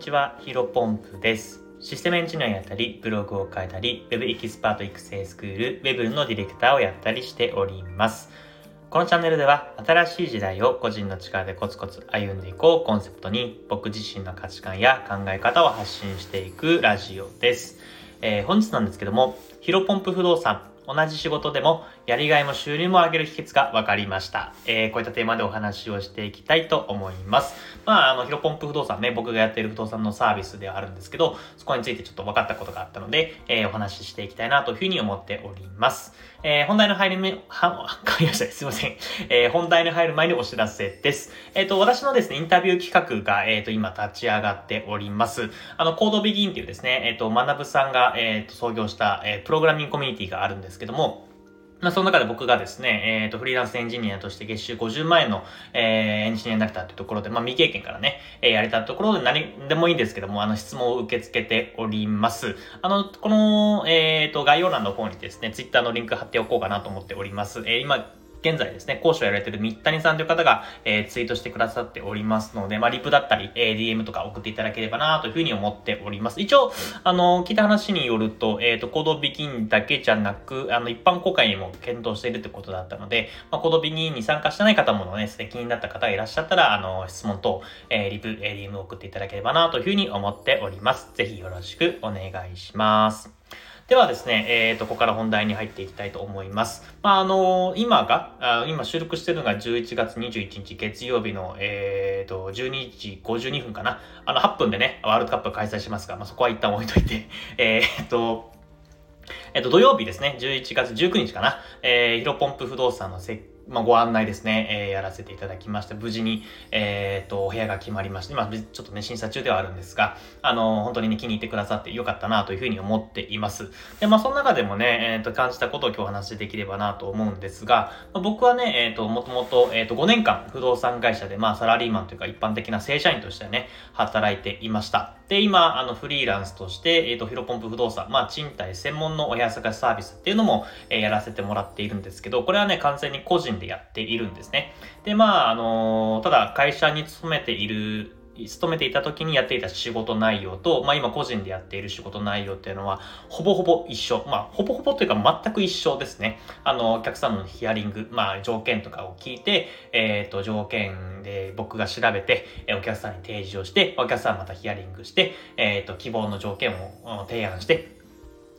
ちは、ヒロポンプです。システムエンジニアやったり、ブログを書いたり、Web エキスパート育成スクール、Web のディレクターをやったりしております。このチャンネルでは、新しい時代を個人の力でコツコツ歩んでいこうコンセプトに、僕自身の価値観や考え方を発信していくラジオです。えー、本日なんですけども、ヒロポンプ不動産同じ仕事でもやりがいも収入も上げる秘訣が分かりました。えー、こういったテーマでお話をしていきたいと思います。まあ、あの、ヒロポンプ不動産ね、僕がやっている不動産のサービスではあるんですけど、そこについてちょっと分かったことがあったので、えー、お話ししていきたいなというふうに思っております。えー、本題の入る目、は、変りました。すいません。えー、本題に入る前にお知らせです。えっ、ー、と、私のですね、インタビュー企画が、えっ、ー、と、今立ち上がっております。あの、コードビギンっていうですね、えっ、と、学さんが、えっ、と、創業した、えー、プログラミングコミュニティがあるんですけども、まあ、その中で僕がですね、えっ、ー、と、フリーランスエンジニアとして月収50万円の、えー、エンジニアになれたってところで、まあ、未経験からね、えー、やれたところで何でもいいんですけども、あの、質問を受け付けております。あの、この、えっ、ー、と、概要欄の方にですね、ツイッターのリンク貼っておこうかなと思っております。えー、今、現在ですね、講師をやられている三谷さんという方が、えー、ツイートしてくださっておりますので、まあ、リプだったり、えー、DM とか送っていただければなというふうに思っております。一応、あの、聞いた話によると、えっ、ー、と、コードビギンだけじゃなく、あの、一般公開にも検討しているということだったので、まあ、コードビギンに参加してない方もね、気になった方がいらっしゃったら、あの、質問等、えー、リプ、えー、DM を送っていただければなというふうに思っております。ぜひよろしくお願いします。ではですね、えっ、ー、と、ここから本題に入っていきたいと思います。まあ、あのー、今があ、今収録してるのが11月21日月曜日の、えっ、ー、と、12時52分かな。あの、8分でね、ワールドカップ開催しますが、まあ、そこは一旦置いといて、えっと、えっと、土曜日ですね、11月19日かな、えー、ヒロポンプ不動産の設まあ、ご案内ですね、えー、やらせていただきまして、無事に、えっ、と、お部屋が決まりまして、まあ、ちょっとね、審査中ではあるんですが、あの、本当にね、気に入ってくださってよかったなというふうに思っています。で、まあ、その中でもね、えっ、と、感じたことを今日お話しできればなと思うんですが、まあ、僕はね、えっ、と、もともと、えっ、と、5年間、不動産会社で、まあ、サラリーマンというか、一般的な正社員としてね、働いていました。で、今、あの、フリーランスとして、えっ、と、ヒロポンプ不動産、まあ、賃貸専門のお部屋探しサービスっていうのも、えやらせてもらっているんですけど、これはね、完全に個人でやっているんですですね。で、まあ、あのただ会社に勤めている勤めていた時にやっていた仕事内容と、まあ今個人でやっている仕事内容っていうのは、ほぼほぼ一緒。まあ、ほぼほぼというか全く一緒ですね。あの、お客さんのヒアリング、まあ条件とかを聞いて、えっ、ー、と、条件で僕が調べて、お客さんに提示をして、お客さんまたヒアリングして、えっ、ー、と、希望の条件を提案して、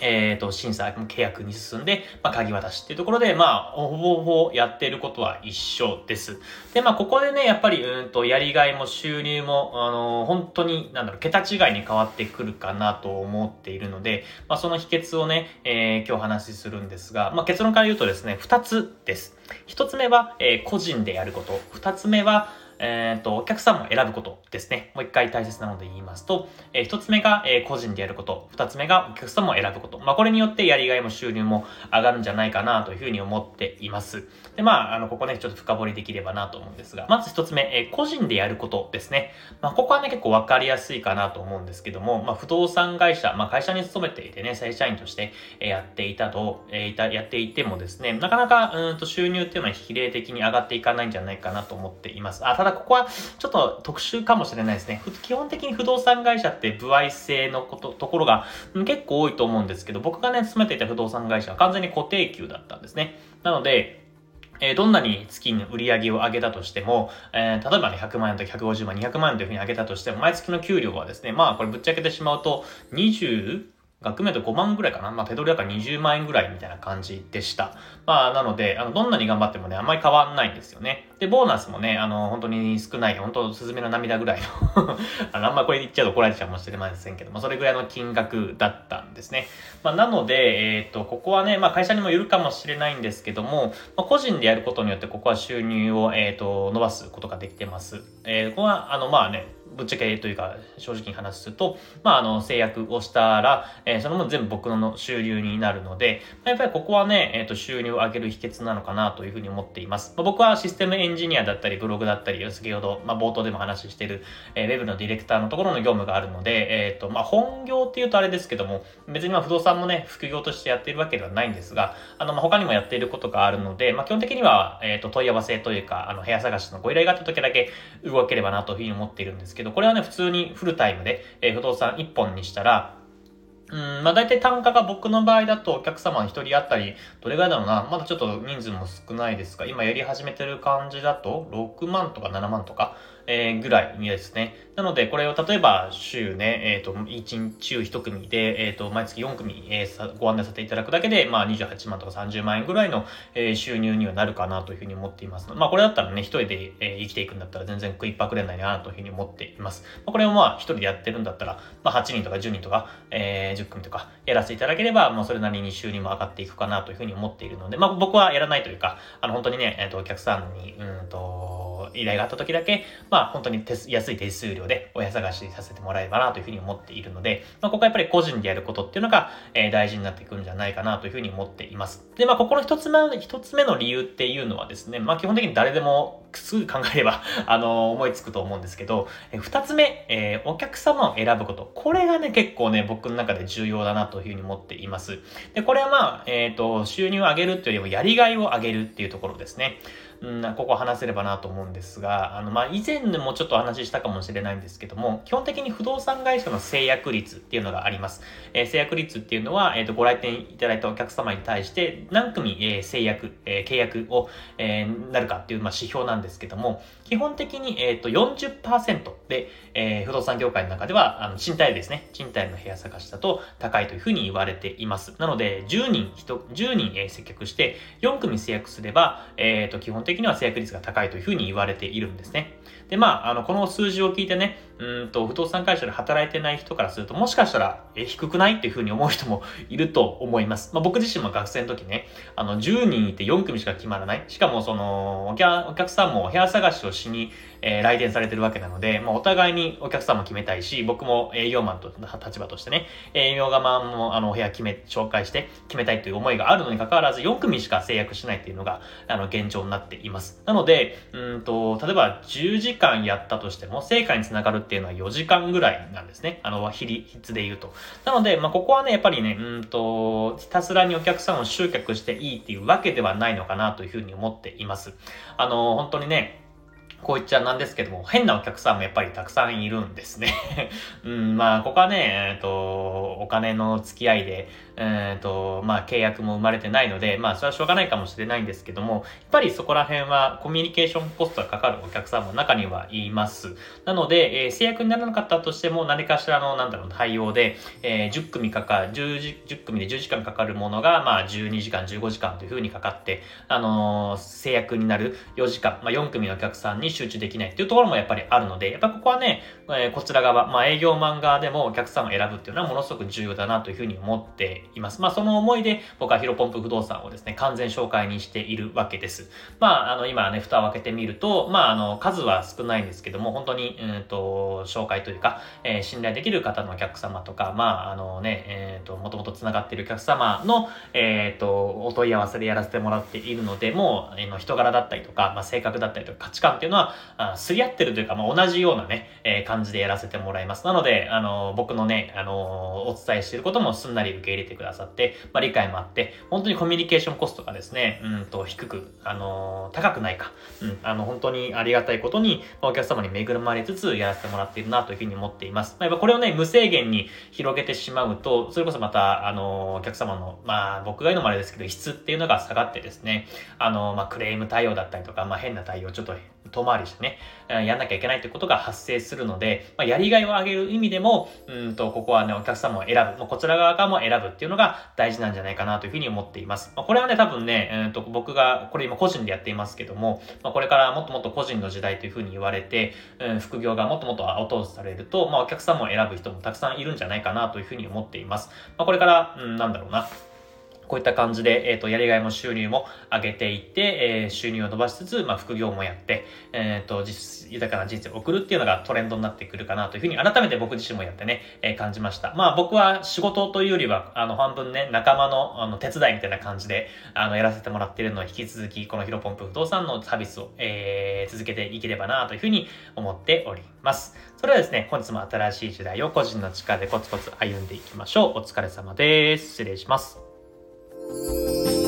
えっ、ー、と、審査、契約に進んで、まあ、鍵渡しっていうところで、まあ、ほぼほぼやってることは一緒です。で、まあ、ここでね、やっぱり、うんと、やりがいも収入も、あのー、本当に、なんだろう、桁違いに変わってくるかなと思っているので、まあ、その秘訣をね、えー、今日話しするんですが、まあ、結論から言うとですね、二つです。一つ目は、えー、個人でやること。二つ目は、えっ、ー、と、お客さんを選ぶことですね。もう一回大切なので言いますと、えー、一つ目が、えー、個人でやること。二つ目がお客さんも選ぶこと。まあ、これによってやりがいも収入も上がるんじゃないかなというふうに思っています。で、まあ、あの、ここね、ちょっと深掘りできればなと思うんですが、まず一つ目、え個人でやることですね。まあ、ここはね、結構わかりやすいかなと思うんですけども、まあ、不動産会社、まあ、会社に勤めていてね、正社員としてやっていたと、え、いた、やっていてもですね、なかなか、うんと収入っていうのは比例的に上がっていかないんじゃないかなと思っています。あ、ただここは、ちょっと特殊かもしれないですね。基本的に不動産会社って歩合制のこと、ところが結構多いと思うんですけど、僕がね、勤めていた不動産会社は完全に固定給だったんですね。なので、え、どんなに月に売り上げを上げたとしても、えー、例えばね、100万円と150万、200万円というふうに上げたとしても、毎月の給料はですね、まあこれぶっちゃけてしまうと、20、額面で5万ぐらいかな。まあ、手取りだから20万円ぐらいみたいな感じでした。まあ、なので、あの、どんなに頑張ってもね、あんまり変わんないんですよね。で、ボーナスもね、あの、本当に少ない、本当、スズメの涙ぐらいの あの、あんまりこれ言っちゃうと怒られちゃうかもしれませんけども、それぐらいの金額だったんですね。まあ、なので、えっ、ー、と、ここはね、まあ、会社にもよるかもしれないんですけども、まあ、個人でやることによって、ここは収入を、えっ、ー、と、伸ばすことができてます。えー、ここは、あの、まあね、ぶっちゃけというか、正直に話すと、まあ、あの、制約をしたら、えー、その分全部僕の収入になるので、やっぱりここはね、えっ、ー、と、収入を上げる秘訣なのかなというふうに思っています。まあ、僕はシステムエンジニアだったり、ブログだったり、先ほど、まあ、冒頭でも話している、えー、ウェブのディレクターのところの業務があるので、えっ、と、まあ、本業っていうとあれですけども、別にまあ、不動産もね、副業としてやっているわけではないんですが、あの、まあ、他にもやっていることがあるので、まあ、基本的には、えっ、と、問い合わせというか、あの、部屋探しのご依頼があった時だけ動ければなというふうに思っているんですけど、これはね、普通にフルタイムで、えー、不動産1本にしたら、うん、まあ大体単価が僕の場合だとお客様1人当たり、どれぐらいだろうな、まだちょっと人数も少ないですが、今やり始めてる感じだと、6万とか7万とか、えー、ぐらいにですね。なので、これを例えば週ね、えっ、ー、と、1週1組で、えっ、ー、と、毎月4組、えー、ご案内させていただくだけで、まあ28万とか30万円ぐらいの、えー、収入にはなるかなというふうに思っていますまあこれだったらね、一人で、えー、生きていくんだったら全然食いっぱくれないなというふうに思っています。まあ、これをまあ一人でやってるんだったら、まあ8人とか10人とか、えー、10組とかやらせていただければ、もうそれなりに収入も上がっていくかなというふうに思っているので、まあ僕はやらないというか、あの本当にね、えっ、と、お客さんに、うんと、依頼があった時だけ、まあ本当に安い手数料で親探しさせてもらえればなというふうに思っているので、まあここはやっぱり個人でやることっていうのが、えー、大事になってくるんじゃないかなというふうに思っています。で、まあここの一つ目、一つ目の理由っていうのはですね、まあ基本的に誰でもすぐ考えれば、あの、思いつくと思うんですけど、えー、二つ目、えー、お客様を選ぶこと。これがね、結構ね、僕の中で重要だなというふうに思っています。で、これはまあ、えっ、と、収入を上げるっていうよりもやりがいを上げるっていうところですね。うん、ここ話せればなと思うんですが、あの、まあ、以前でもちょっとお話ししたかもしれないんですけども、基本的に不動産会社の制約率っていうのがあります。えー、制約率っていうのは、えっ、ー、と、ご来店いただいたお客様に対して、何組、えー、制約、え契約を、えなるかっていう、まあ、指標なんですけども、基本的に、えっ、と、40%で、え不動産業界の中では、あの、賃貸ですね。賃貸の部屋探しだと高いというふうに言われています。なので、10人、10人、え接客して、4組制約すれば、えっ、と、基本的には制約率が高いというふうに言われているんですね。で、まあ、あの、この数字を聞いてね、うんと、不動産会社で働いてない人からすると、もしかしたら、え、低くないっていうふうに思う人もいると思います。まあ、僕自身も学生の時ね、あの、10人いて4組しか決まらない。しかも、その、お客さんも部屋探しをしに、えー、来店されてるわけなので、まあ、お互いにお客さんも決めたいし、僕も営業マンと立場としてね、営業側もあのお、部屋決め、紹介して決めたいという思いがあるのに関わらず、4組しか制約しないっていうのが、あの、現状になっています。なので、うんと、例えば10時間やったとしても、成果につながるっていうのは4時間ぐらいなんですね。あの、比率で言うと。なので、まあ、ここはね、やっぱりね、うんと、ひたすらにお客さんを集客していいっていうわけではないのかなというふうに思っています。あの、本当にね、こう言っちゃなんですけども、変なお客さんもやっぱりたくさんいるんですね うん、まあ、ここはね、えっ、ー、と、お金の付き合いで、えっ、ー、と、まあ、契約も生まれてないので、まあ、それはしょうがないかもしれないんですけども、やっぱりそこら辺はコミュニケーションコストがかかるお客さんも中にはいます。なので、えー、制約にならなかったとしても、何かしらの、なんだろう、対応で、えー、10組かかる、10, 時10組で10時間かかるものが、まあ、12時間、15時間というふうにかかって、あのー、制約になる4時間、まあ、4組のお客さんに集中できないっていうところもやっぱりあるので、やっぱここはね、えー、こちら側、まあ、営業マン側でもお客さんを選ぶっていうのはものすごく重要だなというふうに思っています。まあ、その思いで僕はヒロポンプ不動産をですね、完全紹介にしているわけです。まあ、あの、今ね、蓋を開けてみると、まあ、あの、数は少ないんですけども、本当に、うんと、紹介というか、えー、信頼できる方のお客様とか、まあ、あのね、えっ、ー、と、もともと繋がっているお客様の、えっ、ー、と、お問い合わせでやらせてもらっているので、もう、えー、人柄だったりとか、まあ、性格だったりとか、価値観っていうのは、まあすり合ってるというか、まあ、同じようなね、え感じでやらせてもらいます。なので、あの、僕のね、あの、お伝えしていることもすんなり受け入れてくださって、まあ、理解もあって、本当にコミュニケーションコストがですね、うんと、低く、あの、高くないか、うん、あの、本当にありがたいことに、お客様に恵まれつつやらせてもらっているなというふうに思っています。まあ、やっぱこれをね、無制限に広げてしまうと、それこそまた、あの、お客様の、まあ、僕が言うのもあれですけど、質っていうのが下がってですね、あの、まあ、クレーム対応だったりとか、まあ、変な対応、ちょっと遠回りしてね、やんなきゃいけないということが発生するので、まあ、やりがいを上げる意味でも、うんと、ここはね、お客様を選ぶ、まあ、こちら側からも選ぶっていうのが大事なんじゃないかなというふうに思っています。まあ、これはね、多分ね、うんと、僕が、これ今個人でやっていますけども、まあ、これからもっともっと個人の時代というふうに言われて、うん、副業がもっともっと後押しされると、まあ、お客様を選ぶ人もたくさんいるんじゃないかなというふうに思っています。まあ、これから、うん、なんだろうな。こういった感じで、えっ、ー、と、やりがいも収入も上げていって、えー、収入を伸ばしつつ、まあ、副業もやって、えっ、ー、と、実、豊かな人生を送るっていうのがトレンドになってくるかなというふうに、改めて僕自身もやってね、えー、感じました。まあ、僕は仕事というよりは、あの、半分ね、仲間の、あの、手伝いみたいな感じで、あの、やらせてもらっているのを引き続き、このヒロポンプ不動産のサービスを、えー、続けていければなというふうに思っております。それではですね、本日も新しい時代を個人の力でコツコツ歩んでいきましょう。お疲れ様です。失礼します。Música